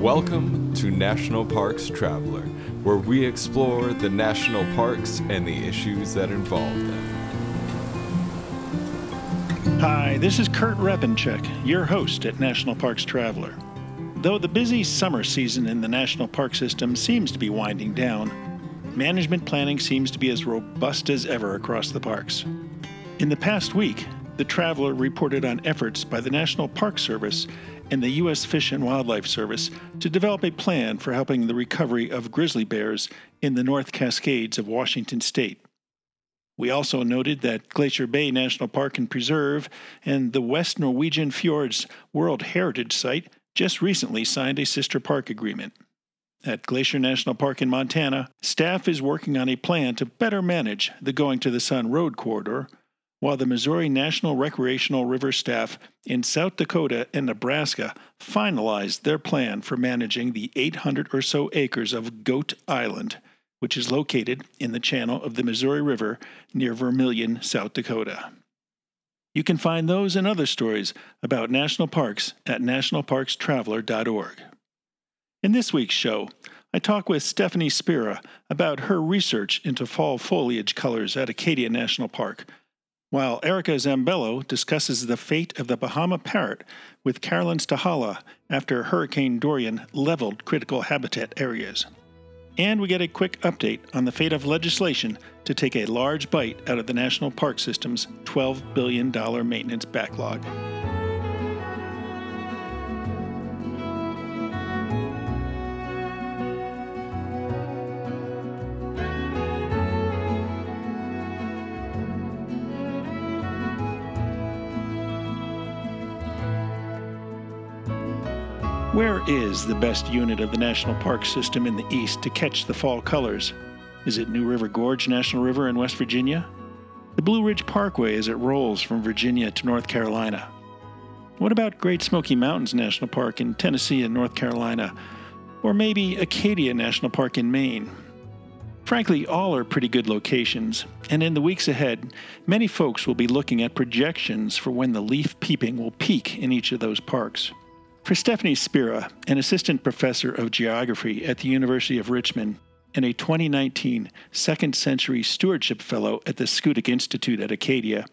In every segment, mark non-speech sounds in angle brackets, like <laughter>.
Welcome to National Parks Traveler, where we explore the national parks and the issues that involve them. Hi, this is Kurt Repanshek, your host at National Parks Traveler. Though the busy summer season in the national park system seems to be winding down, management planning seems to be as robust as ever across the parks. In the past week, the Traveler reported on efforts by the National Park Service and the U.S. Fish and Wildlife Service to develop a plan for helping the recovery of grizzly bears in the North Cascades of Washington state. We also noted that Glacier Bay National Park and Preserve and the West Norwegian Fjords World Heritage Site just recently signed a sister park agreement. At Glacier National Park in Montana, staff is working on a plan to better manage the Going to the Sun road corridor, while the Missouri National Recreational River staff in South Dakota and Nebraska finalized their plan for managing the 800 or so acres of Goat Island, which is located in the channel of the Missouri River near Vermillion, South Dakota. You can find those and other stories about national parks at nationalparkstraveler.org. In this week's show, I talk with Stephanie Spera about her research into fall foliage colors at Acadia National Park, while Erica Zambello discusses the fate of the Bahama parrot with Carolyn Stahala after Hurricane Dorian leveled critical habitat areas. And we get a quick update on the fate of legislation to take a large bite out of the National Park System's $12 billion maintenance backlog. Is the best unit of the National Park System in the east to catch the fall colors? Is it New River Gorge National River in West Virginia? The Blue Ridge Parkway as it rolls from Virginia to North Carolina? What about Great Smoky Mountains National Park in Tennessee and North Carolina? Or maybe Acadia National Park in Maine? Frankly, all are pretty good locations, and in the weeks ahead, many folks will be looking at projections for when the leaf peeping will peak in each of those parks. For Stephanie Spera, an assistant professor of geography at the University of Richmond and a 2019 Second Century Stewardship Fellow at the Schoodic Institute at Acadia,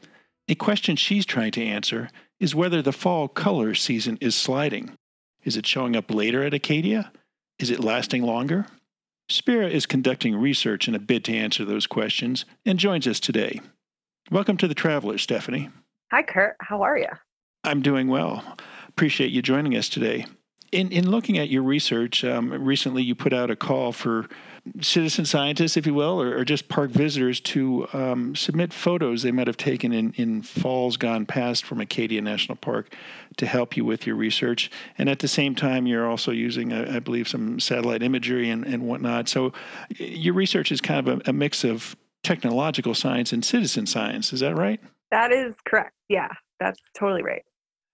a question she's trying to answer is whether the fall color season is sliding. Is it showing up later at Acadia? Is it lasting longer? Spera is conducting research in a bid to answer those questions and joins us today. Welcome to the Traveler, Stephanie. Hi, Kurt. How are you? I'm doing well appreciate you joining us today. In, in looking at your research, um, recently you put out a call for citizen scientists, if you will, or, or just park visitors to um, submit photos they might have taken in, in falls gone past from Acadia National Park to help you with your research. And at the same time, you're also using, uh, I believe, some satellite imagery and, and whatnot. So your research is kind of a, a mix of technological science and citizen science. Is that right? That is correct. Yeah, that's totally right.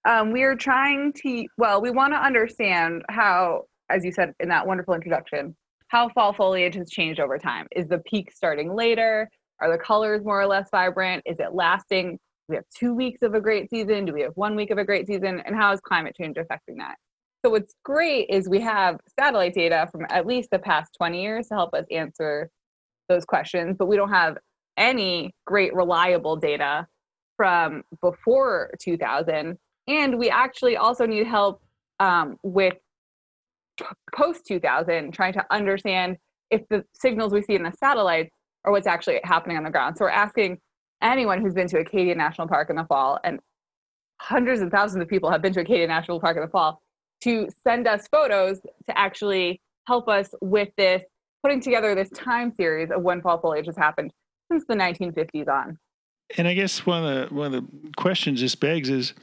Um, we are trying to, well, we want to understand how, as you said in that wonderful introduction, how fall foliage has changed over time. Is the peak starting later? Are the colors more or less vibrant? Is it lasting? Do we have two weeks of a great season? Do we have one week of a great season? And how is climate change affecting that? So, what's great is we have satellite data from at least the past 20 years to help us answer those questions, but we don't have any great reliable data from before 2000 and we actually also need help um, with post 2000 trying to understand if the signals we see in the satellites are what's actually happening on the ground. So we're asking anyone who's been to Acadia National Park in the fall, and hundreds of thousands of people have been to Acadia National Park in the fall, to send us photos to actually help us with this, putting together this time series of when fall foliage has happened since the 1950s on. And I guess one of the one of the questions this begs is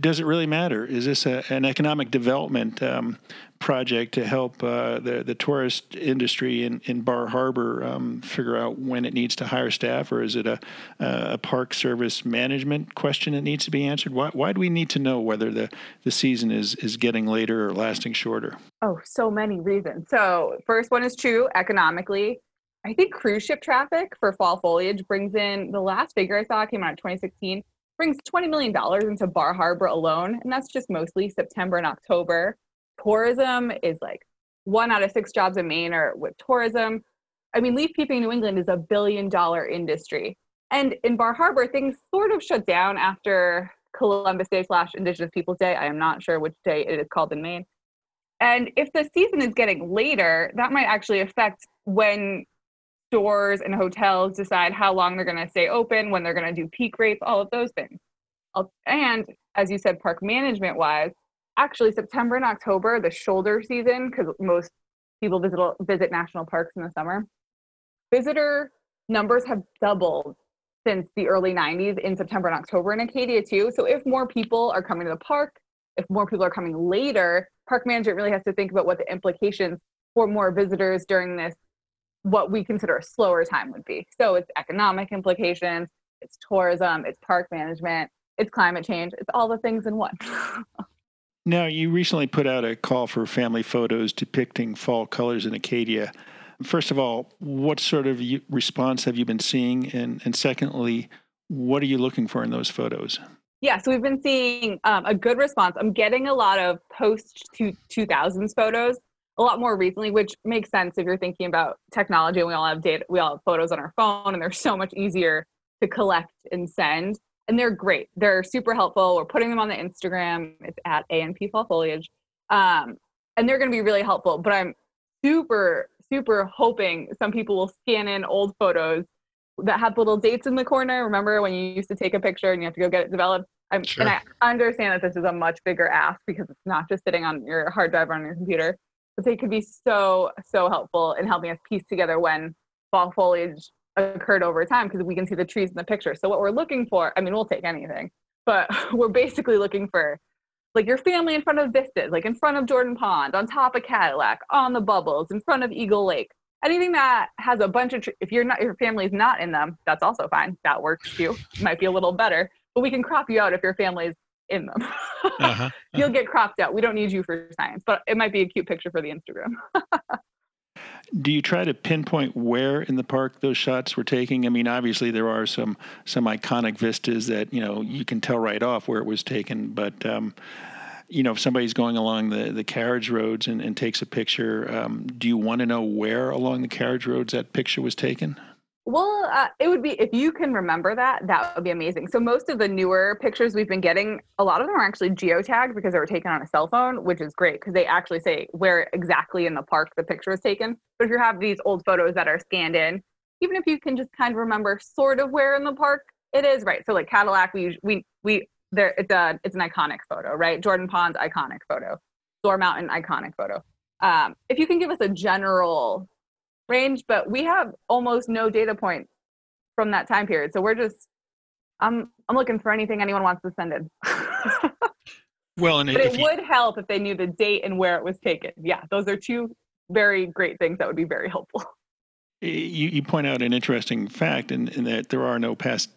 does it really matter? Is this a, an economic development um, project to help uh, the the tourist industry in, in Bar Harbor um, figure out when it needs to hire staff, or is it a, a park service management question that needs to be answered? Why, why do we need to know whether the, the season is is getting later or lasting shorter? Oh, so many reasons. So first one is true economically. I think cruise ship traffic for fall foliage brings in the last figure I saw came out in 2016 brings $20 million into Bar Harbor alone, and that's just mostly September and October. tourism is like one out of six jobs in Maine are with tourism. I mean, leaf peeping in New England is a billion dollar industry. And in Bar Harbor, things sort of shut down after Columbus Day slash Indigenous Peoples Day. I am not sure which day it is called in Maine. And if the season is getting later, that might actually affect when stores and hotels decide how long they're going to stay open, when they're going to do peak rates, all of those things. And as you said, park management wise, actually September and October, the shoulder season, because most people visit visit national parks in the summer, visitor numbers have doubled since the early 90s in September and October in Acadia too. So if more people are coming to the park, if more people are coming later, park management really has to think about what the implications for more visitors during this what we consider a slower time would be. So it's economic implications, it's tourism, it's park management, it's climate change, it's all the things in one. <laughs> now, you recently put out a call for family photos depicting fall colors in Acadia. First of all, what sort of response have you been seeing? And, and secondly, what are you looking for in those photos? Yeah, so we've been seeing um, a good response. I'm getting a lot of post 2000s photos, a lot more recently, which makes sense if you're thinking about technology. And we all have data, we all have photos on our phone, and they're so much easier to collect and send. And they're great. They're super helpful. We're putting them on the Instagram. It's at ANP Fall Foliage, um, and they're going to be really helpful. But I'm super super hoping some people will scan in old photos that have little dates in the corner. Remember when you used to take a picture and you have to go get it developed? I'm, sure. And I understand that this is a much bigger ask because it's not just sitting on your hard drive or on your computer, but they could be so, so helpful in helping us piece together when fall foliage occurred over time because we can see the trees in the picture. So what we're looking for, I mean, we'll take anything, but <laughs> we're basically looking for like your family in front of vistas, like in front of Jordan Pond, on top of Cadillac, on the bubbles, in front of Eagle Lake. Anything that has a bunch of, if you're not, your family's not in them, that's also fine. That works too. Might be a little better, but we can crop you out if your family's in them. uh-huh. <laughs> You'll get cropped out. We don't need you for science, but it might be a cute picture for the Instagram. do you try to pinpoint where in the park those shots were taking? I mean, obviously there are some some iconic vistas that you know you can tell right off where it was taken, but um, you know, if somebody's going along the, the carriage roads and, and takes a picture, um, do you want to know where along the carriage roads that picture was taken? Well, uh, it would be if you can remember that, that would be amazing. So most of the newer pictures we've been getting, a lot of them are actually geotagged because they were taken on a cell phone, which is great because they actually say where exactly in the park the picture was taken. But if you have these old photos that are scanned in, even if you can just kind of remember sort of where in the park it is, right? So like Cadillac, we we we there it's a it's an iconic photo, right? Jordan Pond's iconic photo, Dorr Mountain iconic photo. Um, if you can give us a general range, but we have almost no data points from that time period. So we're just I'm I'm looking for anything anyone wants to send in. <laughs> well, and but it you, would help if they knew the date and where it was taken. Yeah, those are two very great things that would be very helpful. <laughs> You, you point out an interesting fact, in, in that there are no past,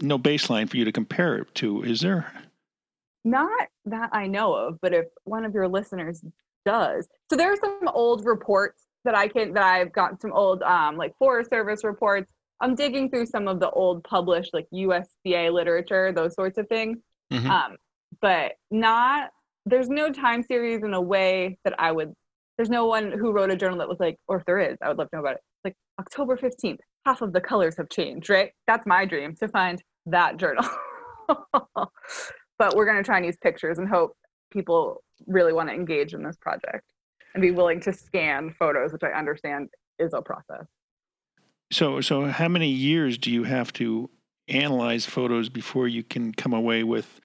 no baseline for you to compare it to. Is there? Not that I know of, but if one of your listeners does, so there are some old reports that I can that I've got some old um, like Forest Service reports. I'm digging through some of the old published like USDA literature, those sorts of things. Mm-hmm. Um, but not there's no time series in a way that I would. There's no one who wrote a journal that was like, or if there is, I would love to know about it. Like October 15th, half of the colors have changed, right? That's my dream to find that journal. <laughs> but we're going to try and use pictures and hope people really want to engage in this project and be willing to scan photos, which I understand is a process. So, so how many years do you have to analyze photos before you can come away with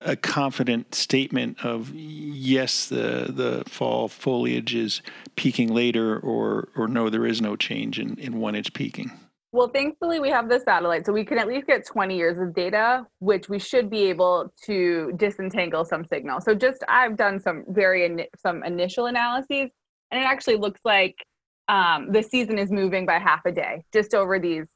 a confident statement of yes, the the fall foliage is peaking later, or or no, there is no change in in when it's peaking? Well, thankfully, we have the satellite, so we can at least get 20 years of data, which we should be able to disentangle some signal. So, just I've done some very in, some initial analyses, and it actually looks like um, the season is moving by half a day. Just over these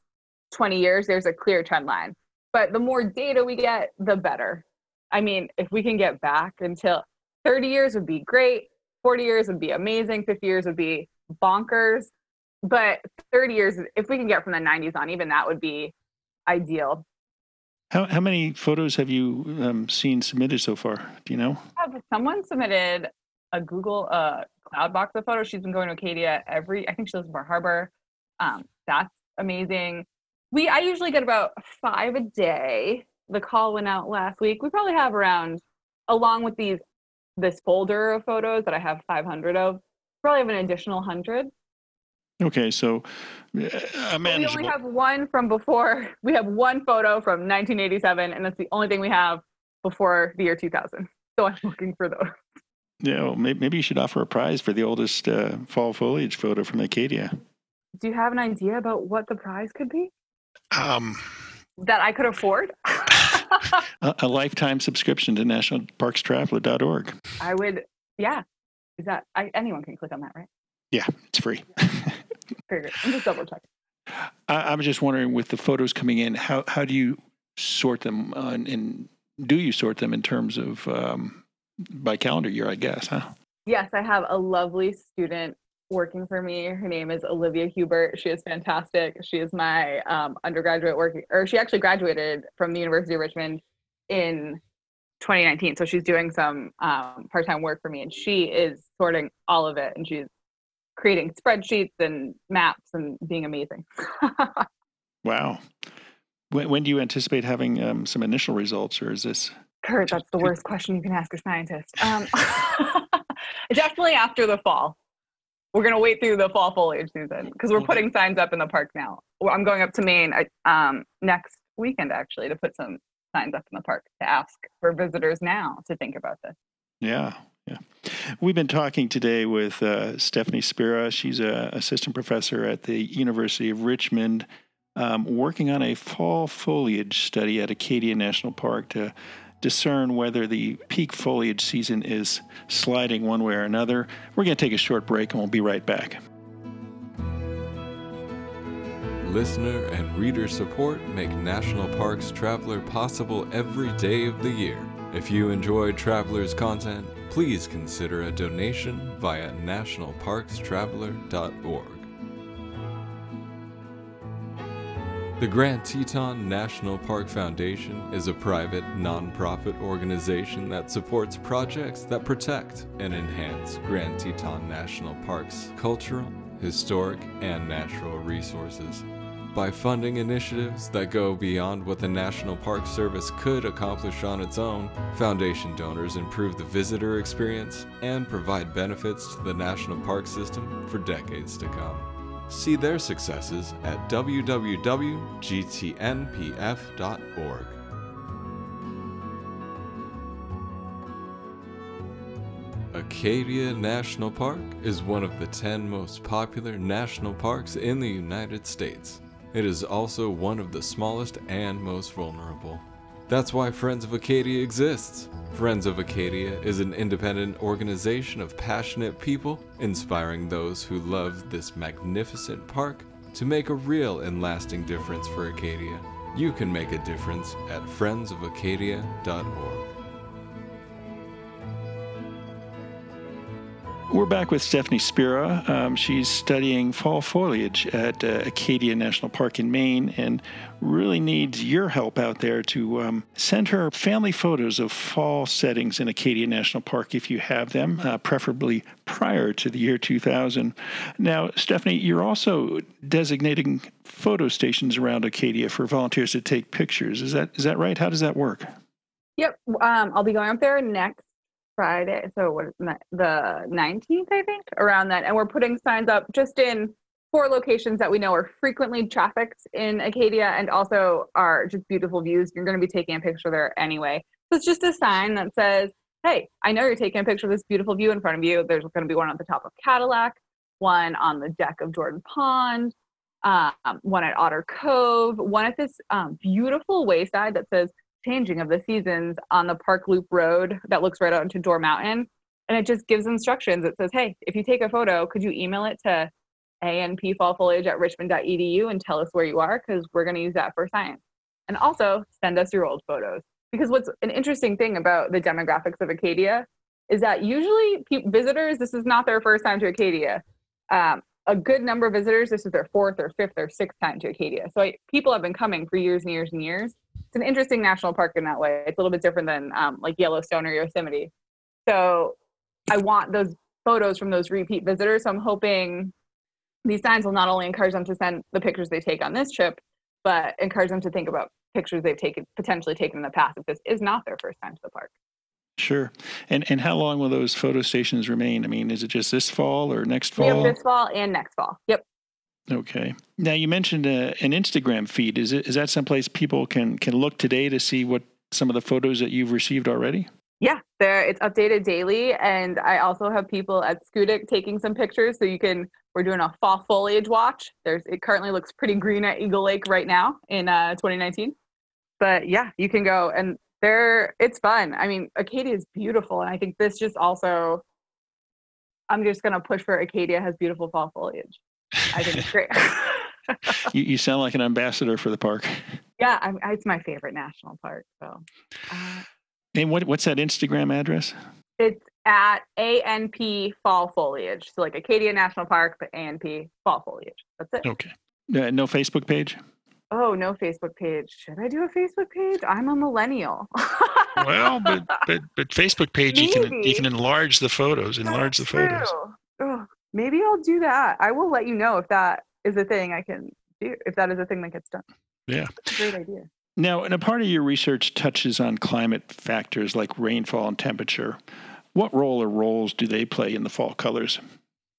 20 years, there's a clear trend line. But the more data we get, the better. I mean, if we can get back until 30 years would be great, 40 years would be amazing, 50 years would be bonkers but 30 years if we can get from the 90s on even that would be ideal how, how many photos have you um, seen submitted so far do you know someone submitted a Google uh, Cloud box of photos. She's been going to Acadia every. I think she lives in Bar Harbor. Um, that's amazing. We I usually get about five a day. The call went out last week. We probably have around, along with these this folder of photos that I have 500 of. Probably have an additional hundred. Okay, so uh, we only have one from before. <laughs> We have one photo from 1987, and that's the only thing we have before the year 2000. So I'm looking for those. Yeah, well, maybe, maybe you should offer a prize for the oldest uh, fall foliage photo from Acadia. Do you have an idea about what the prize could be? Um, that I could afford? <laughs> a, a, lifetime subscription to nationalparkstraveler.org. I would, yeah. Is that I, anyone can click on that, right? Yeah, it's free. <laughs> I'm just double checking. I, I was just wondering, with the photos coming in, how how do you sort them, on, and do you sort them in terms of um, by calendar year? I guess, huh? Yes, I have a lovely student working for me. Her name is Olivia Hubert. She is fantastic. She is my um, undergraduate working, or she actually graduated from the University of Richmond in 2019. So she's doing some um, part-time work for me, and she is sorting all of it, and she's creating spreadsheets and maps and being amazing. <laughs> wow. When, when, do you anticipate having um, some initial results, or is this? Kurt, that's the worst question you can ask a scientist. Um, <laughs> definitely after the fall. We're gonna wait through the fall foliage season because we're putting signs up in the park now. I'm going up to Maine um, next weekend actually to put some signs up in the park to ask for visitors now to think about this. Yeah, yeah. We've been talking today with uh, Stephanie Spera. She's an assistant professor at the University of Richmond, um, working on a fall foliage study at Acadia National Park to discern whether the peak foliage season is sliding one way or another. We're going to take a short break and we'll be right back. Listener and reader support make National Parks Traveler possible every day of the year. If you enjoy Traveler's content, please consider a donation via nationalparkstraveler.org. The Grand Teton National Park Foundation is a private, nonprofit organization that supports projects that protect and enhance Grand Teton National Park's cultural, historic, and natural resources. By funding initiatives that go beyond what the National Park Service could accomplish on its own, Foundation donors improve the visitor experience and provide benefits to the National Park System for decades to come. See their successes at www.gtnpf.org. Acadia National Park is one of the 10 most popular national parks in the United States. It is also one of the smallest and most vulnerable. That's why Friends of Acadia exists. Friends of Acadia is an independent organization of passionate people inspiring those who love this magnificent park to make a real and lasting difference for Acadia. You can make a difference at friendsofacadia.org. We're back with Stephanie Spera. Um, she's studying fall foliage at uh, Acadia National Park in Maine and really needs your help out there to um, send her family photos of fall settings in Acadia National Park if you have them, uh, preferably prior to the year 2000. Now, Stephanie, you're also designating photo stations around Acadia for volunteers to take pictures. Is that is that right? How does that work? Yep, um, I'll be going up there next Friday. So what the 19th, I think, around that. And we're putting signs up just in four locations that we know are frequently trafficked in Acadia and also are just beautiful views. You're going to be taking a picture there anyway. So it's just a sign that says, hey, I know you're taking a picture of this beautiful view in front of you. There's going to be one at the top of Cadillac, one on the deck of Jordan Pond, um, one at Otter Cove, one at this um, beautiful wayside that says changing of the seasons on the Park Loop Road that looks right out into Dorr Mountain. And it just gives instructions. It says, hey, if you take a photo, could you email it to anpfallfoliage at richmond.edu and tell us where you are? Because we're going to use that for science. And also send us your old photos. Because what's an interesting thing about the demographics of Acadia is that usually pe- visitors, this is not their first time to Acadia. Um, a good number of visitors, this is their fourth or fifth or sixth time to Acadia. So I, people have been coming for years and years and years an interesting national park in that way. It's a little bit different than um, like Yellowstone or Yosemite. So I want those photos from those repeat visitors. So I'm hoping these signs will not only encourage them to send the pictures they take on this trip, but encourage them to think about pictures they've taken potentially taken in the past if this is not their first time to the park. Sure. And and how long will those photo stations remain? I mean, is it just this fall or next fall? We have this fall and next fall. Yep. Okay. Now you mentioned uh, an Instagram feed. Is it is that someplace people can can look today to see what some of the photos that you've received already? Yeah, there it's updated daily, and I also have people at Schoodic taking some pictures, so you can. We're doing a fall foliage watch. There's it currently looks pretty green at Eagle Lake right now in uh, 2019, but yeah, you can go and there. It's fun. I mean, Acadia is beautiful, and I think this just also. I'm just gonna push for Acadia has beautiful fall foliage. I think it's great. <laughs> you, you sound like an ambassador for the park. Yeah, I'm, it's my favorite national park. So. Uh, and what what's that Instagram address? It's at ANP Fall Foliage. So like Acadia National Park, but ANP Fall Foliage. That's it. Okay. Uh, no Facebook page. Oh, no Facebook page. Should I do a Facebook page? I'm a millennial. well, but <laughs> but but Facebook page Maybe. you can you can enlarge the photos, enlarge That's the photos. Maybe I'll do that. I will let you know if that is a thing I can do. If that is a thing that gets done. Yeah. great idea. Now, and a part of your research touches on climate factors like rainfall and temperature. What role or roles do they play in the fall colors?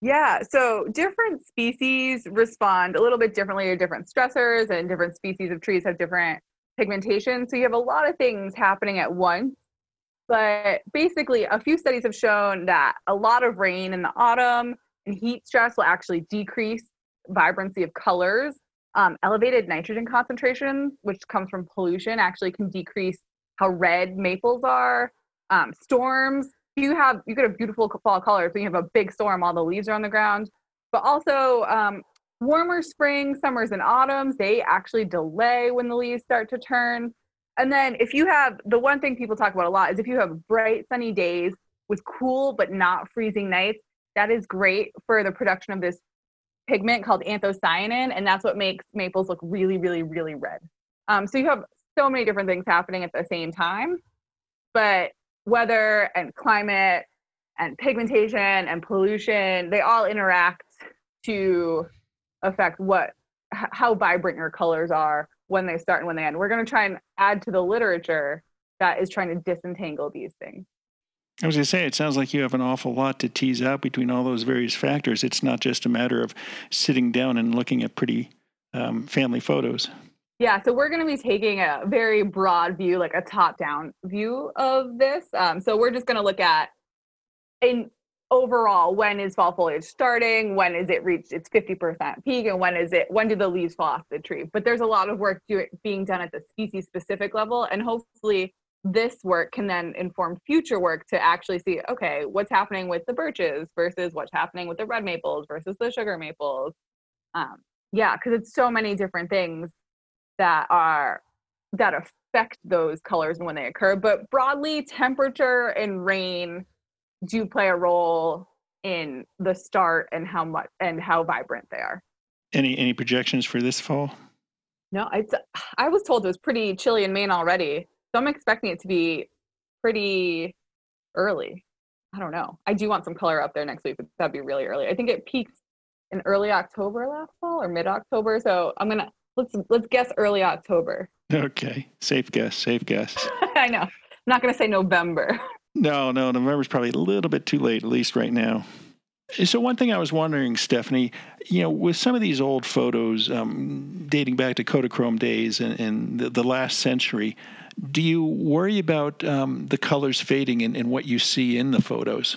Yeah, so different species respond a little bit differently to different stressors, and different species of trees have different pigmentation. So you have a lot of things happening at once. But basically, a few studies have shown that a lot of rain in the autumn heat stress will actually decrease vibrancy of colors um, elevated nitrogen concentration, which comes from pollution, actually can decrease how red maples are. Um, storms, you have you get a beautiful fall colors when you have a big storm, all the leaves are on the ground. But also um, warmer spring, summers, and autumns, they actually delay when the leaves start to turn. And then if you have the one thing people talk about a lot is if you have bright sunny days with cool but not freezing nights, that is great for the production of this pigment called anthocyanin, and that's what makes maples look really, really, really red. Um, so you have so many different things happening at the same time, but weather and climate and pigmentation and pollution, they all interact to affect what how vibrant your colors are when they start and when they end. We're going to try and add to the literature that is trying to disentangle these things. I was going to say, it sounds like you have an awful lot to tease out between all those various factors. It's not just a matter of sitting down and looking at pretty um, family photos. Yeah, so we're going to be taking a very broad view, like a top down view of this. Um, so we're just going to look at in overall when is fall foliage starting when is it reached its 50% peak and when is it when do the leaves fall off the tree but there's a lot of work do, being done at the species specific level and hopefully this work can then inform future work to actually see okay what's happening with the birches versus what's happening with the red maples versus the sugar maples. Um, yeah because it's so many different things that are that affect those colors and when they occur but broadly temperature and rain do play a role in the start and how much and how vibrant they are. Any any projections for this fall? No it's i was told it was pretty chilly in maine already so I'm expecting it to be pretty early. I don't know. I do want some color up there next week, but that'd be really early. I think it peaked in early October last fall or mid October. So I'm gonna let's let's guess early October. Okay, safe guess. Safe guess. <laughs> I know. I'm not gonna say November. <laughs> No, no, November's probably a little bit too late, at least right now. So one thing I was wondering, Stephanie, you know, with some of these old photos um, dating back to Kodachrome days and, and the, the, last century, do you worry about um, the colors fading and, what you see in the photos?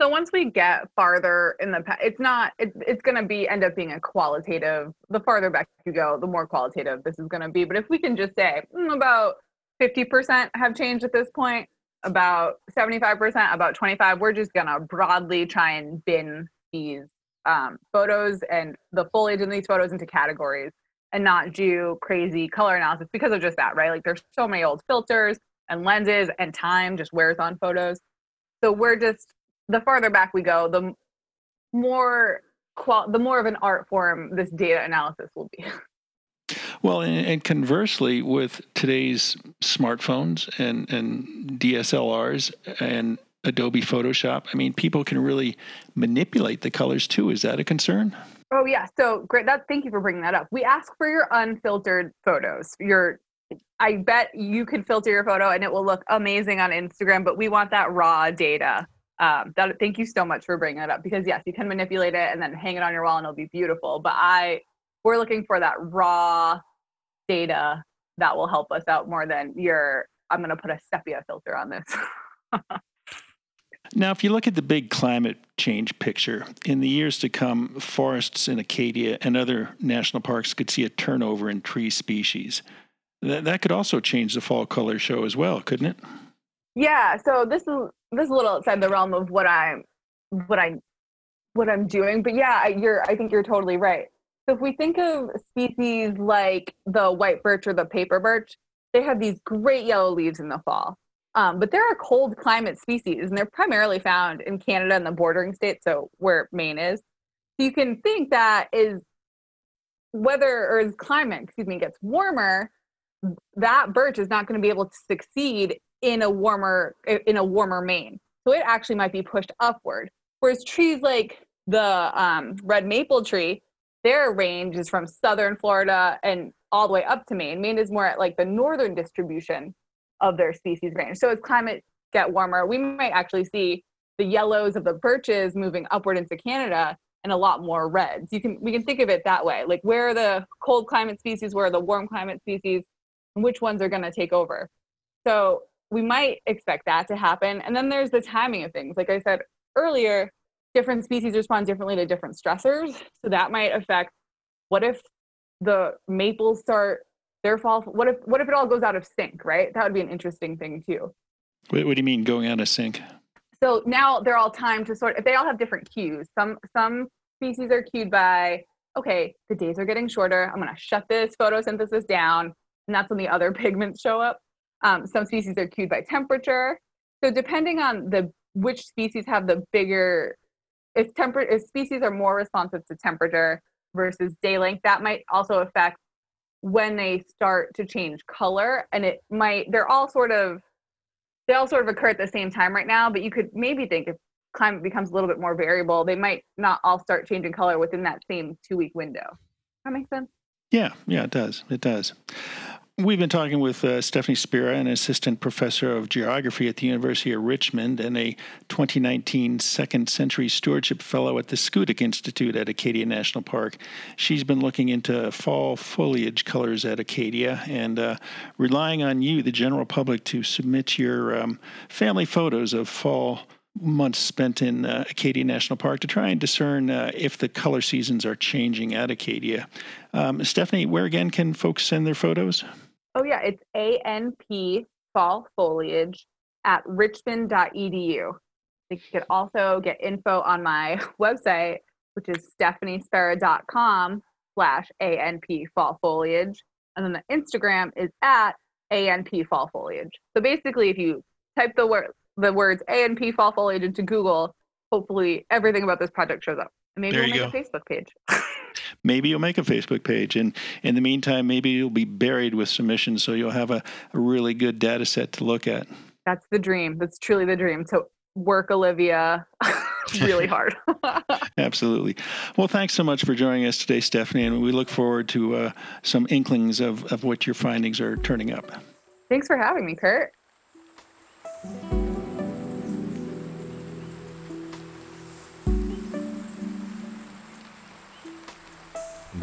So once we get farther in the, it's not, it, it's going to be end up being a qualitative. The farther back you go, the more qualitative this is going to be. But if we can just say mm, about 50% have changed at this point, about 75%, about 25, we're just going to broadly try and bin these um, photos and the foliage in these photos into categories and not do crazy color analysis because of just that, right? Like there's so many old filters and lenses and time just wears on photos. So we're just the farther back we go, the more qual the more of an art form this data analysis will be. <laughs> Well, and, conversely, with today's smartphones and, and DSLRs and Adobe Photoshop, I mean, people can really manipulate the colors too. Is that a concern? Oh yeah, so great. That thank you for bringing that up. We ask for your unfiltered photos. Your, I bet you can filter your photo and it will look amazing on Instagram, but we want that raw data. Um, that thank you so much for bringing that up because yes, you can manipulate it and then hang it on your wall and it'll be beautiful. But I, we're looking for that raw data that will help us out more than your. I'm going to put a sepia filter on this. <laughs> Now, if you look at the big climate change picture, in the years to come, forests in Acadia and other national parks could see a turnover in tree species. That, that could also change the fall color show as well, couldn't it? Yeah, so this is this is a little outside the realm of what I'm what I what I'm doing, but yeah, you're I think you're totally right. So if we think of species like the white birch or the paper birch, they have these great yellow leaves in the fall. Um, but they're a cold climate species, and they're primarily found in Canada and the bordering states, so where Maine is. So you can think that is weather or as climate, excuse me, gets warmer, that birch is not going to be able to succeed in a warmer in a warmer Maine. So it actually might be pushed upward. Whereas trees like the um, red maple tree, their range is from southern Florida and all the way up to Maine. Maine is more at like the northern distribution of their species range. So as climate get warmer, we might actually see the yellows of the birches moving upward into Canada and a lot more reds. You can we can think of it that way. Like where are the cold climate species, where are the warm climate species, and which ones are going to take over. So we might expect that to happen. And then there's the timing of things. Like I said earlier, different species respond differently to different stressors. So that might affect what if the maples start their fall what if what if it all goes out of sync right? That would be an interesting thing too. What, what do you mean going out of sync? So now they're all timed to sort if they all have different cues some some species are cued by okay the days are getting shorter i'm going to shut this photosynthesis down and that's when the other <laughs> pigments show up. Um, some species are cued by temperature. So depending on the which species have the bigger if temper if species are more responsive to temperature versus day length that might also affect when they start to change color and it might they're all sort of they all sort of occur at the same time right now but you could maybe think if climate becomes a little bit more variable they might not all start changing color within that same two week window. That makes sense? Yeah yeah it does it does We've been talking with uh, Stephanie Spera, an assistant professor of geography at the University of Richmond and a 2019 Second Century Stewardship Fellow at the Schoodic Institute at Acadia National Park. She's been looking into fall foliage colors at Acadia and uh, relying on you, the general public, to submit your um, family photos of fall months spent in uh, Acadia National Park to try and discern uh, if the color seasons are changing at Acadia. Um, Stephanie, where again can folks send their photos? Oh, yeah, it's ANP fall foliage at richmond.edu. You could also get info on my <laughs> website, which is stephaniespera.com slash ANP fall foliage. And then the Instagram is at ANP fall foliage. So basically, if you type the word the words ANP fall foliage into Google, hopefully everything about this project shows up. And maybe there we'll make go. a Facebook page. <laughs> maybe you'll make a Facebook page. And in the meantime, maybe you'll be buried with submissions so you'll have a, a really good data set to look at. That's the dream. That's truly the dream. So work, Olivia, <laughs> really hard. <laughs> Absolutely. Well, thanks so much for joining us today, Stephanie. And we look forward to uh, some inklings of, of what your findings are turning up. Thanks for having me, Kurt.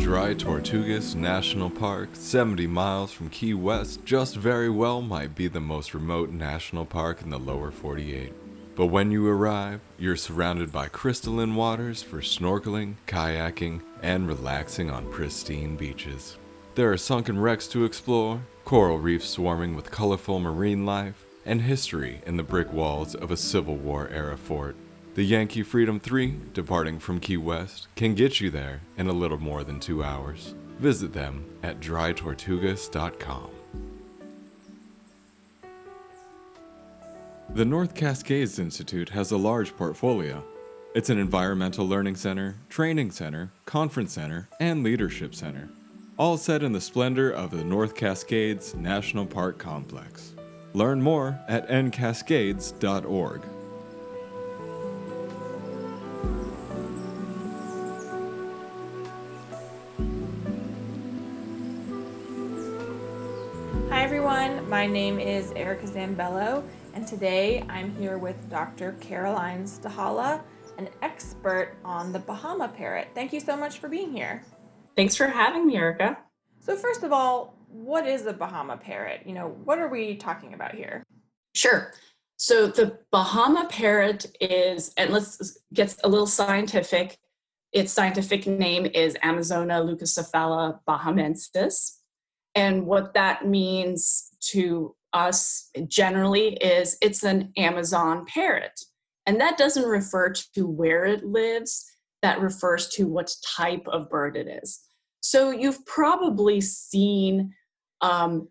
Dry Tortugas National Park, 70 miles from Key West, just very well might be the most remote national park in the lower 48. But when you arrive, you're surrounded by crystalline waters for snorkeling, kayaking, and relaxing on pristine beaches. There are sunken wrecks to explore, coral reefs swarming with colorful marine life, and history in the brick walls of a Civil War era fort. The Yankee Freedom 3, departing from Key West, can get you there in a little more than two hours. Visit them at drytortugas.com. The North Cascades Institute has a large portfolio. It's an environmental learning center, training center, conference center, and leadership center, all set in the splendor of the North Cascades National Park Complex. Learn more at ncascades.org. my name is Erica Zambello, and today I'm here with Dr. Caroline Stahala, an expert on the Bahama parrot. Thank you so much for being here. Thanks for having me, Erica. So, first of all, what is a Bahama parrot? You know, what are we talking about here? Sure. So, the Bahama parrot is, and let's get a little scientific. Its scientific name is Amazona leucocephala bahamensis. And what that means to us generally is it's an Amazon parrot. And that doesn't refer to where it lives, that refers to what type of bird it is. So you've probably seen um,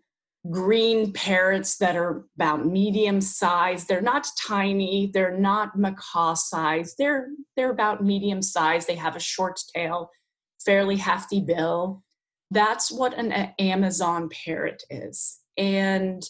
green parrots that are about medium size. They're not tiny, they're not macaw size. They're they're about medium size. They have a short tail, fairly hefty bill. That's what an Amazon parrot is. And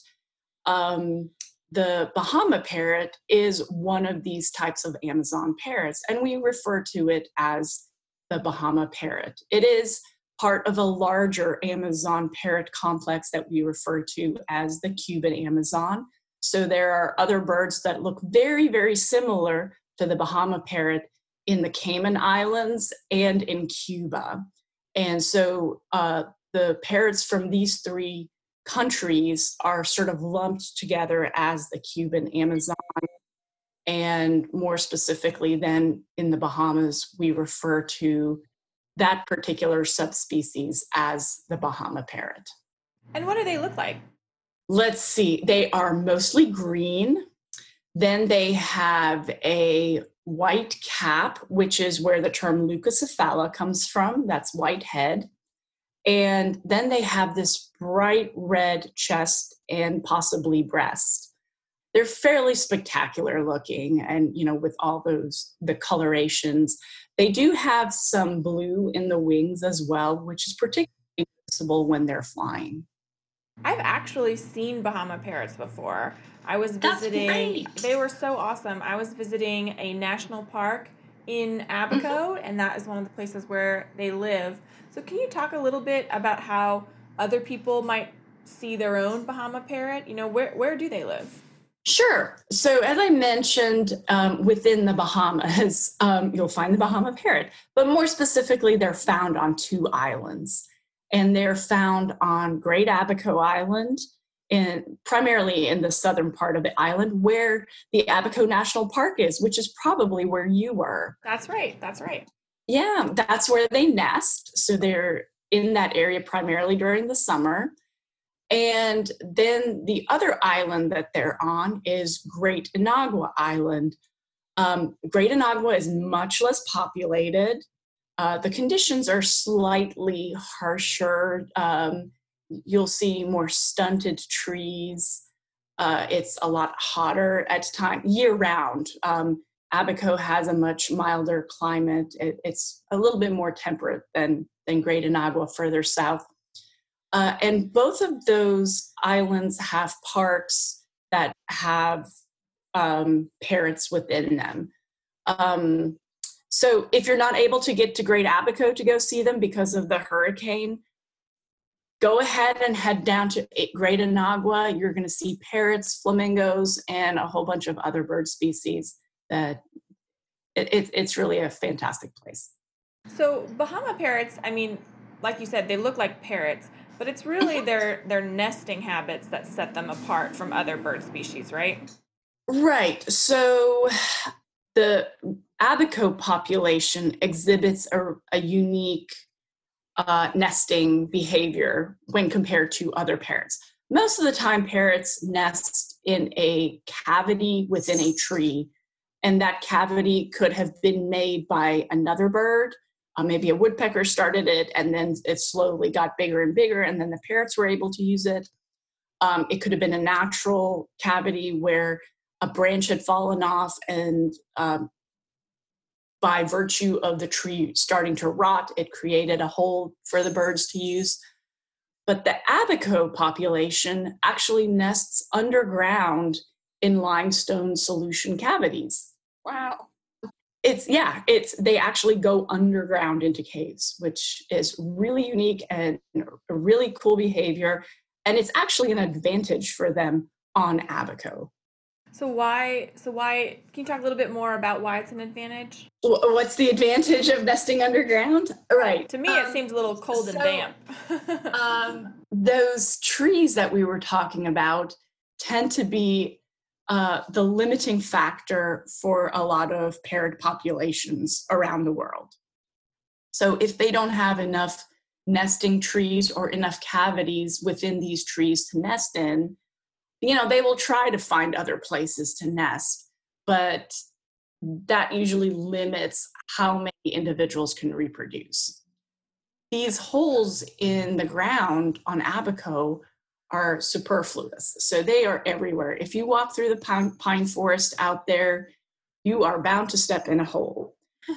um, the Bahama parrot is one of these types of Amazon parrots, and we refer to it as the Bahama parrot. It is part of a larger Amazon parrot complex that we refer to as the Cuban Amazon. So there are other birds that look very, very similar to the Bahama parrot in the Cayman Islands and in Cuba. And so uh, the parrots from these three countries are sort of lumped together as the Cuban Amazon. And more specifically, then in the Bahamas, we refer to that particular subspecies as the Bahama parrot. And what do they look like? Let's see, they are mostly green. Then they have a white cap, which is where the term leucocephala comes from. That's white head. And then they have this bright red chest and possibly breast. They're fairly spectacular looking, and you know, with all those the colorations. They do have some blue in the wings as well, which is particularly noticeable when they're flying. I've actually seen Bahama parrots before. I was visiting, they were so awesome. I was visiting a national park in Abaco, mm-hmm. and that is one of the places where they live. So, can you talk a little bit about how other people might see their own Bahama parrot? You know, where, where do they live? Sure. So, as I mentioned, um, within the Bahamas, <laughs> um, you'll find the Bahama parrot, but more specifically, they're found on two islands. And they're found on Great Abaco Island, in, primarily in the southern part of the island, where the Abaco National Park is, which is probably where you were. That's right. That's right. Yeah, that's where they nest. So, they're in that area primarily during the summer. And then the other island that they're on is Great Inagua Island. Um, Great Inagua is much less populated. Uh, the conditions are slightly harsher. Um, you'll see more stunted trees. Uh, it's a lot hotter at time year round. Um, Abaco has a much milder climate. It, it's a little bit more temperate than than Great Inagua further south. Uh, and both of those islands have parks that have um, parrots within them. Um, so if you're not able to get to Great Abaco to go see them because of the hurricane, go ahead and head down to Great Inagua. You're going to see parrots, flamingos, and a whole bunch of other bird species. That it, it, it's really a fantastic place. So Bahama parrots, I mean, like you said, they look like parrots, but it's really mm-hmm. their their nesting habits that set them apart from other bird species, right? Right. So the abaco population exhibits a, a unique uh, nesting behavior when compared to other parrots. Most of the time, parrots nest in a cavity within a tree, and that cavity could have been made by another bird uh, maybe a woodpecker started it and then it slowly got bigger and bigger and then the parrots were able to use it um, it could have been a natural cavity where a branch had fallen off and um, by virtue of the tree starting to rot it created a hole for the birds to use. But the abaco population actually nests underground in limestone solution cavities. Wow. It's yeah it's they actually go underground into caves which is really unique and a really cool behavior. And it's actually an advantage for them on Abaco. So why? So why? Can you talk a little bit more about why it's an advantage? What's the advantage of nesting underground? Right. To me, um, it seems a little cold so, and damp. <laughs> um, those trees that we were talking about tend to be uh, the limiting factor for a lot of parrot populations around the world. So if they don't have enough nesting trees or enough cavities within these trees to nest in, you know, they will try to find other places to nest, but that usually limits how many individuals can reproduce. These holes in the ground on Abaco are superfluous. So they are everywhere. If you walk through the pine, pine forest out there, you are bound to step in a hole. <laughs>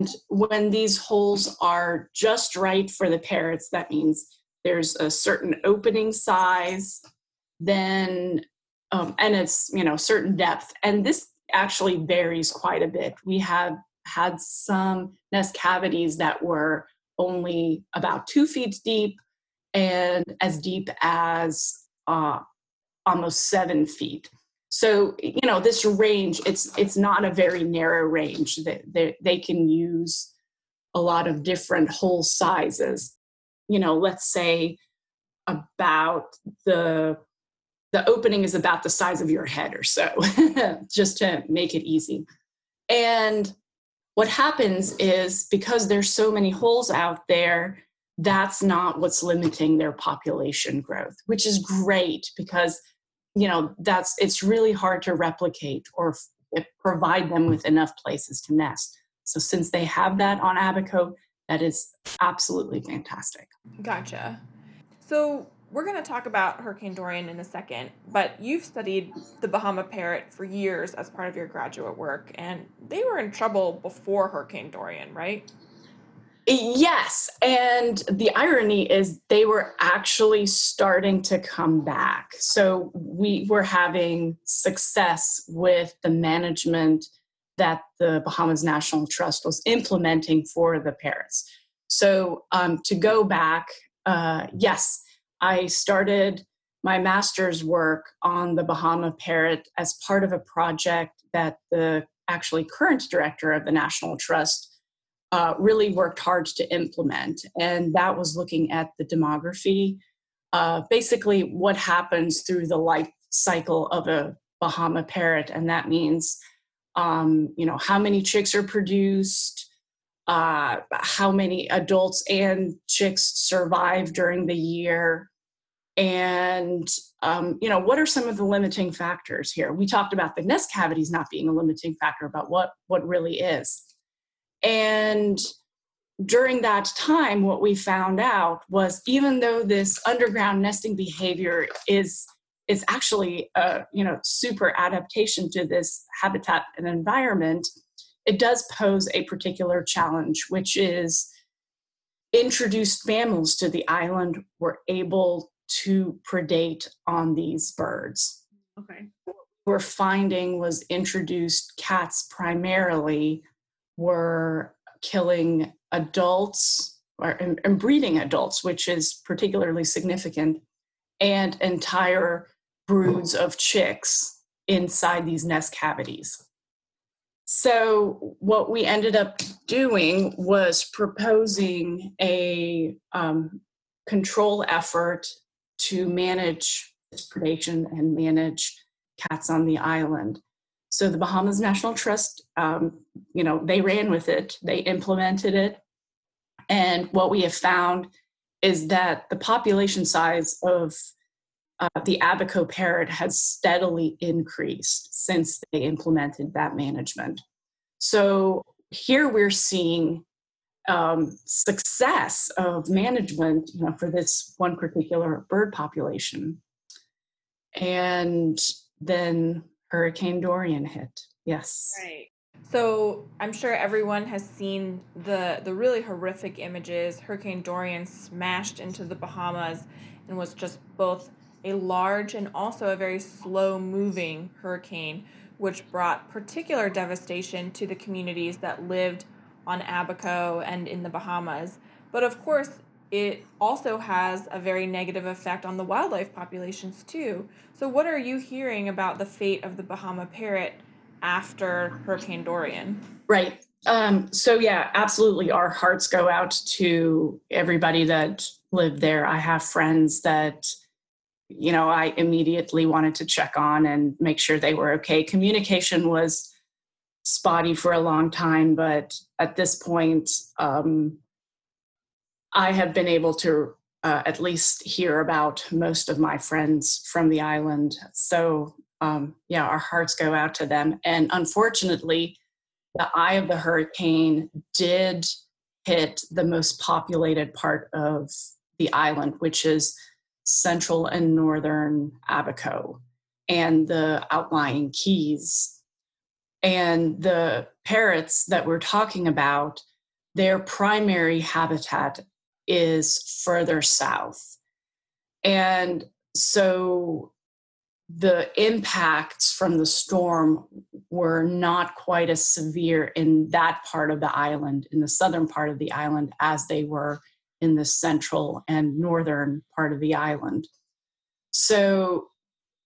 And when these holes are just right for the parrots, that means there's a certain opening size, then um, and it's you know certain depth and this actually varies quite a bit. We have had some nest cavities that were only about two feet deep and as deep as uh, almost seven feet. So you know this range it's it's not a very narrow range. That they, they can use a lot of different hole sizes. You know let's say about the the opening is about the size of your head or so, <laughs> just to make it easy. And what happens is because there's so many holes out there, that's not what's limiting their population growth, which is great because you know that's it's really hard to replicate or f- provide them with enough places to nest. So since they have that on Abaco, that is absolutely fantastic. Gotcha. So we're going to talk about Hurricane Dorian in a second, but you've studied the Bahama parrot for years as part of your graduate work, and they were in trouble before Hurricane Dorian, right? Yes, and the irony is they were actually starting to come back. So we were having success with the management that the Bahamas National Trust was implementing for the parrots. So um, to go back, uh, yes, I started my master's work on the Bahama parrot as part of a project that the actually current director of the National Trust uh, really worked hard to implement. And that was looking at the demography, uh, basically what happens through the life cycle of a Bahama parrot. And that means, um, you know, how many chicks are produced, uh, how many adults and chicks survive during the year, and um, you know what are some of the limiting factors here? We talked about the nest cavities not being a limiting factor about what what really is. And during that time what we found out was even though this underground nesting behavior is is actually a you know super adaptation to this habitat and environment it does pose a particular challenge which is introduced mammals to the island were able to predate on these birds. Okay. What we're finding was introduced cats primarily were killing adults or, and, and breeding adults, which is particularly significant, and entire broods of chicks inside these nest cavities. So, what we ended up doing was proposing a um, control effort to manage predation and manage cats on the island. So the Bahamas National Trust, um, you know, they ran with it, they implemented it. And what we have found is that the population size of uh, the Abaco parrot has steadily increased since they implemented that management. So here we're seeing um, success of management you know, for this one particular bird population. And then Hurricane Dorian hit. Yes. Right. So I'm sure everyone has seen the the really horrific images. Hurricane Dorian smashed into the Bahamas and was just both a large and also a very slow moving hurricane, which brought particular devastation to the communities that lived on Abaco and in the Bahamas. But of course, it also has a very negative effect on the wildlife populations too. So, what are you hearing about the fate of the Bahama parrot after Hurricane Dorian? Right. Um, so, yeah, absolutely. Our hearts go out to everybody that lived there. I have friends that, you know, I immediately wanted to check on and make sure they were okay. Communication was spotty for a long time, but at this point, um, I have been able to uh, at least hear about most of my friends from the island. So, um, yeah, our hearts go out to them. And unfortunately, the eye of the hurricane did hit the most populated part of the island, which is central and northern Abaco and the outlying keys. And the parrots that we're talking about, their primary habitat is further south. And so the impacts from the storm were not quite as severe in that part of the island, in the southern part of the island, as they were in the central and northern part of the island. So,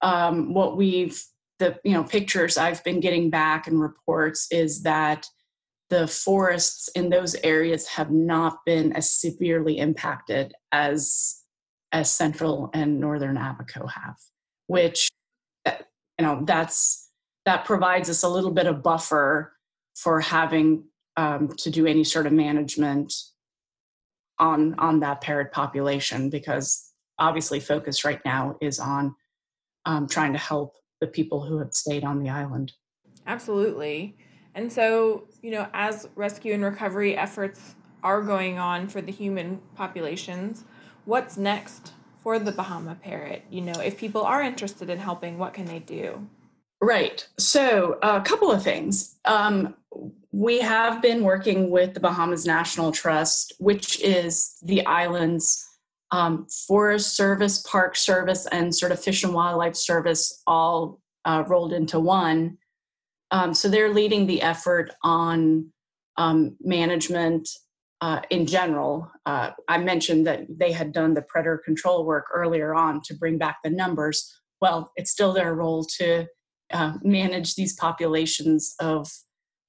um, what we've the you know pictures I've been getting back and reports is that the forests in those areas have not been as severely impacted as as central and northern abaco have which you know that's that provides us a little bit of buffer for having um, to do any sort of management on on that parrot population because obviously focus right now is on um, trying to help the people who have stayed on the island absolutely and so, you know, as rescue and recovery efforts are going on for the human populations, what's next for the Bahama parrot? You know, if people are interested in helping, what can they do? Right. So, a couple of things. Um, we have been working with the Bahamas National Trust, which is the island's um, Forest Service, Park Service, and sort of Fish and Wildlife Service all uh, rolled into one. Um, so they're leading the effort on um, management uh, in general. Uh, I mentioned that they had done the predator control work earlier on to bring back the numbers. Well, it's still their role to uh, manage these populations of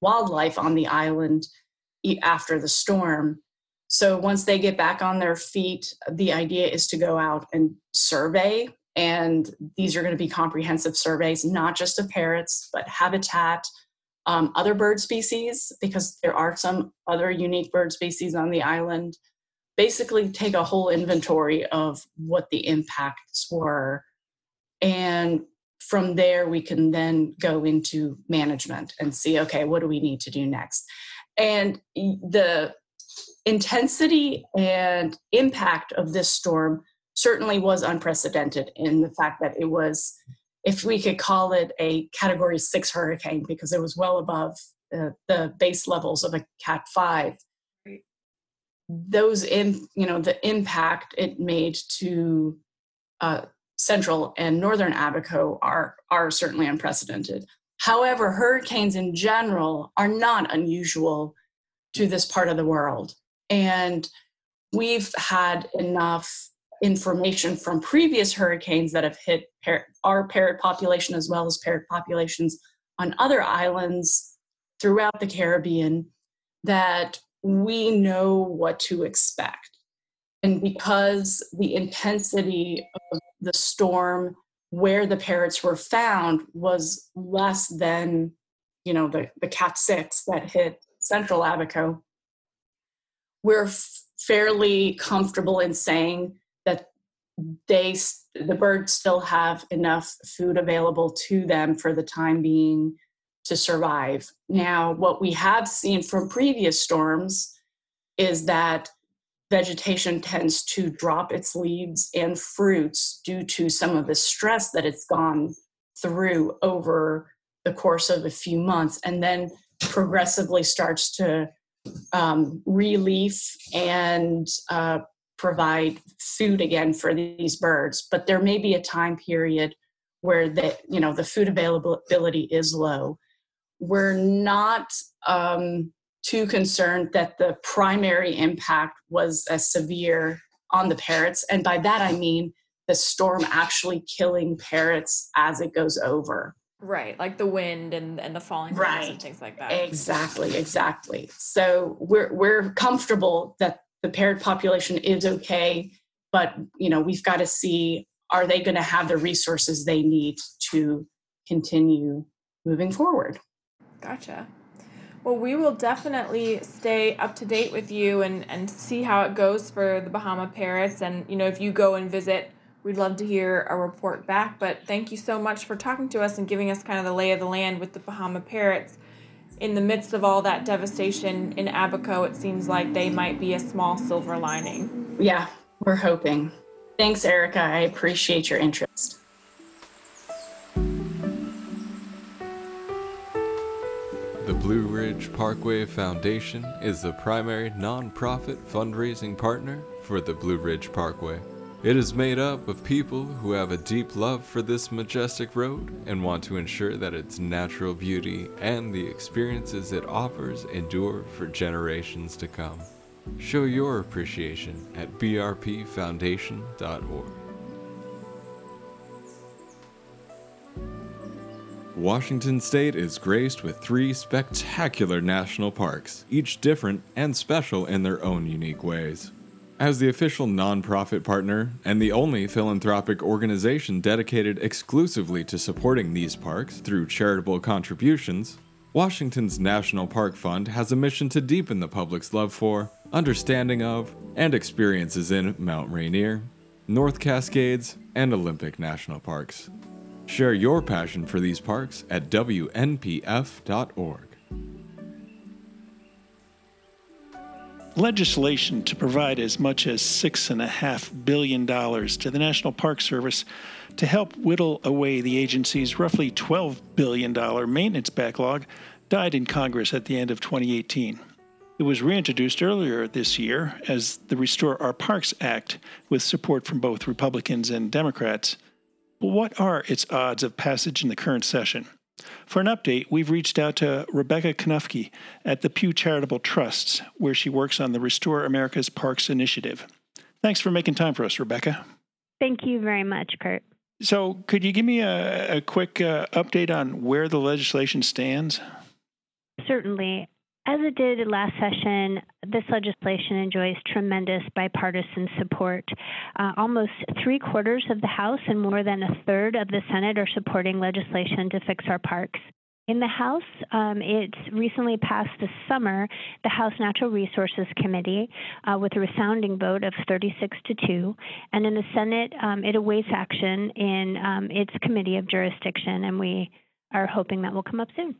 wildlife on the island after the storm. So once they get back on their feet, the idea is to go out and survey and these are going to be comprehensive surveys, not just of parrots, but habitat, um, other bird species, because there are some other unique bird species on the island. Basically, take a whole inventory of what the impacts were. And from there, we can then go into management and see okay, what do we need to do next? And the intensity and impact of this storm certainly was unprecedented in the fact that it was, if we could call it a category six hurricane, because it was well above the, the base levels of a cat five. Those in, you know, the impact it made to uh, central and northern Abaco are are certainly unprecedented. However, hurricanes in general are not unusual to this part of the world, and we've had enough information from previous hurricanes that have hit par- our parrot population as well as parrot populations on other islands throughout the Caribbean that we know what to expect. And because the intensity of the storm where the parrots were found was less than, you know, the, the Cat 6 that hit central Abaco, we're f- fairly comfortable in saying that they the birds still have enough food available to them for the time being to survive. Now, what we have seen from previous storms is that vegetation tends to drop its leaves and fruits due to some of the stress that it's gone through over the course of a few months and then progressively starts to um, relief and uh, provide food again for these birds. But there may be a time period where the you know the food availability is low. We're not um, too concerned that the primary impact was as severe on the parrots. And by that, I mean the storm actually killing parrots as it goes over. Right, like the wind and, and the falling right. and things like that. Exactly, exactly. So we're we're comfortable that the parrot population is okay, but you know we've got to see are they going to have the resources they need to continue moving forward. Gotcha. Well, we will definitely stay up to date with you and, and see how it goes for the Bahama parrots. And, you know, if you go and visit, we'd love to hear a report back. But thank you so much for talking to us and giving us kind of the lay of the land with the Bahama parrots. In the midst of all that devastation in Abaco, it seems like they might be a small silver lining. Yeah, we're hoping. Thanks, Erica. I appreciate your interest. Blue Ridge Parkway Foundation is the primary nonprofit fundraising partner for the Blue Ridge Parkway. It is made up of people who have a deep love for this majestic road and want to ensure that its natural beauty and the experiences it offers endure for generations to come. Show your appreciation at brpfoundation.org. Washington State is graced with three spectacular national parks, each different and special in their own unique ways. As the official nonprofit partner and the only philanthropic organization dedicated exclusively to supporting these parks through charitable contributions, Washington's National Park Fund has a mission to deepen the public's love for, understanding of, and experiences in Mount Rainier, North Cascades, and Olympic National Parks. Share your passion for these parks at WNPF.org. Legislation to provide as much as $6.5 billion to the National Park Service to help whittle away the agency's roughly $12 billion maintenance backlog died in Congress at the end of 2018. It was reintroduced earlier this year as the Restore Our Parks Act with support from both Republicans and Democrats. What are its odds of passage in the current session? For an update, we've reached out to Rebecca Knuffke at the Pew Charitable Trusts, where she works on the Restore America's Parks initiative. Thanks for making time for us, Rebecca. Thank you very much, Kurt. So, could you give me a, a quick uh, update on where the legislation stands? Certainly. As it did last session, this legislation enjoys tremendous bipartisan support. Uh, almost three quarters of the House and more than a third of the Senate are supporting legislation to fix our parks. In the House, um, it recently passed this summer the House Natural Resources Committee uh, with a resounding vote of 36 to 2. And in the Senate, um, it awaits action in um, its committee of jurisdiction, and we are hoping that will come up soon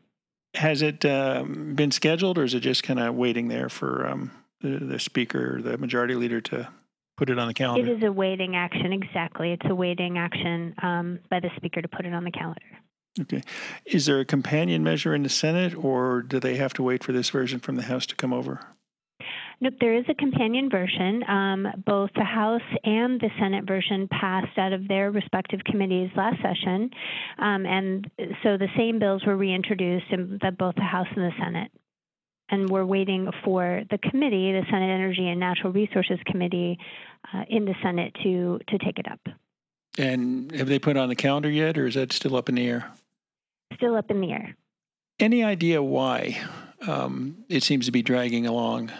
has it um, been scheduled, or is it just kind of waiting there for um, the, the speaker, the majority leader, to put it on the calendar? It is a waiting action, exactly. It's a waiting action um, by the speaker to put it on the calendar. Okay. Is there a companion measure in the Senate, or do they have to wait for this version from the House to come over? Nope, there is a companion version. Um, both the House and the Senate version passed out of their respective committees last session, um, and so the same bills were reintroduced in the, both the House and the Senate. And we're waiting for the committee, the Senate Energy and Natural Resources Committee, uh, in the Senate to to take it up. And have they put it on the calendar yet, or is that still up in the air? Still up in the air. Any idea why um, it seems to be dragging along?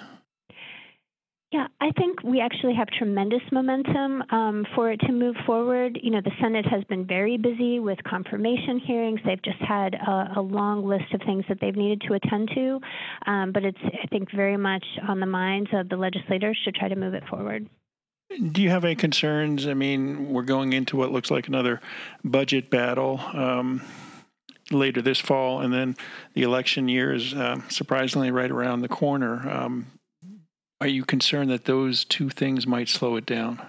Yeah, I think we actually have tremendous momentum um, for it to move forward. You know, the Senate has been very busy with confirmation hearings. They've just had a, a long list of things that they've needed to attend to, um, but it's, I think, very much on the minds of the legislators to try to move it forward. Do you have any concerns? I mean, we're going into what looks like another budget battle. Um, later this fall, and then the election year is uh, surprisingly right around the corner. Um, are you concerned that those two things might slow it down?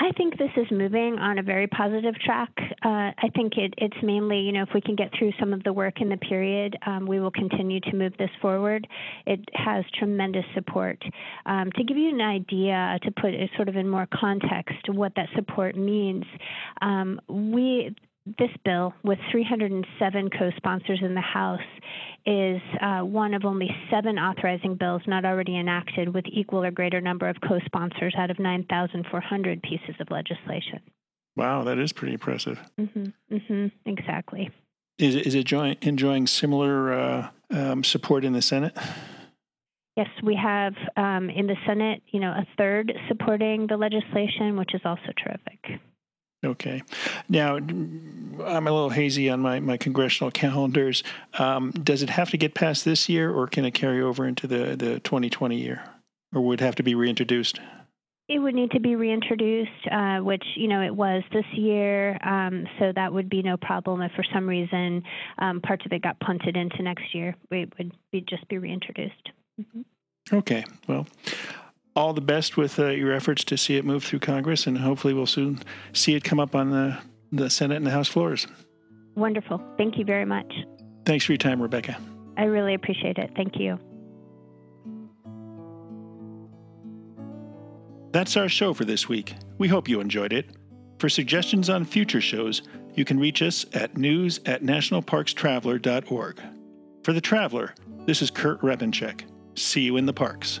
I think this is moving on a very positive track. Uh, I think it, it's mainly, you know, if we can get through some of the work in the period, um, we will continue to move this forward. It has tremendous support. Um, to give you an idea, to put it sort of in more context, what that support means, um, we this bill, with 307 co sponsors in the House, is uh, one of only seven authorizing bills not already enacted with equal or greater number of co sponsors out of 9,400 pieces of legislation. Wow, that is pretty impressive. Mm-hmm, mm-hmm, exactly. Is, is it enjoying similar uh, um, support in the Senate? Yes, we have um, in the Senate, you know, a third supporting the legislation, which is also terrific. Okay. Now, I'm a little hazy on my, my congressional calendars. Um, does it have to get passed this year, or can it carry over into the, the 2020 year? Or would it have to be reintroduced? It would need to be reintroduced, uh, which you know it was this year, um, so that would be no problem. If for some reason um, parts of it got punted into next year, it would be just be reintroduced. Mm-hmm. Okay. Well, all the best with uh, your efforts to see it move through Congress, and hopefully we'll soon see it come up on the, the Senate and the House floors. Wonderful. Thank you very much. Thanks for your time, Rebecca. I really appreciate it. Thank you. That's our show for this week. We hope you enjoyed it. For suggestions on future shows, you can reach us at news at nationalparkstraveler.org. For The Traveler, this is Kurt Repanshek. See you in the parks.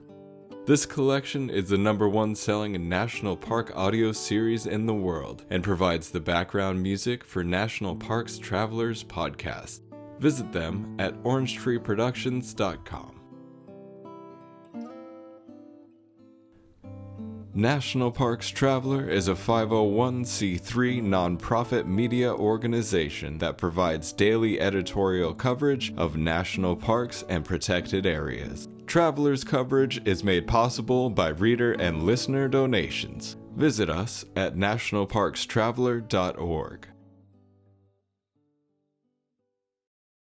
This collection is the number one selling national park audio series in the world and provides the background music for National Parks Travelers podcast. Visit them at orangetreeproductions.com. National Parks Traveler is a 501c3 nonprofit media organization that provides daily editorial coverage of national parks and protected areas. Traveler's coverage is made possible by reader and listener donations. Visit us at nationalparkstraveler.org.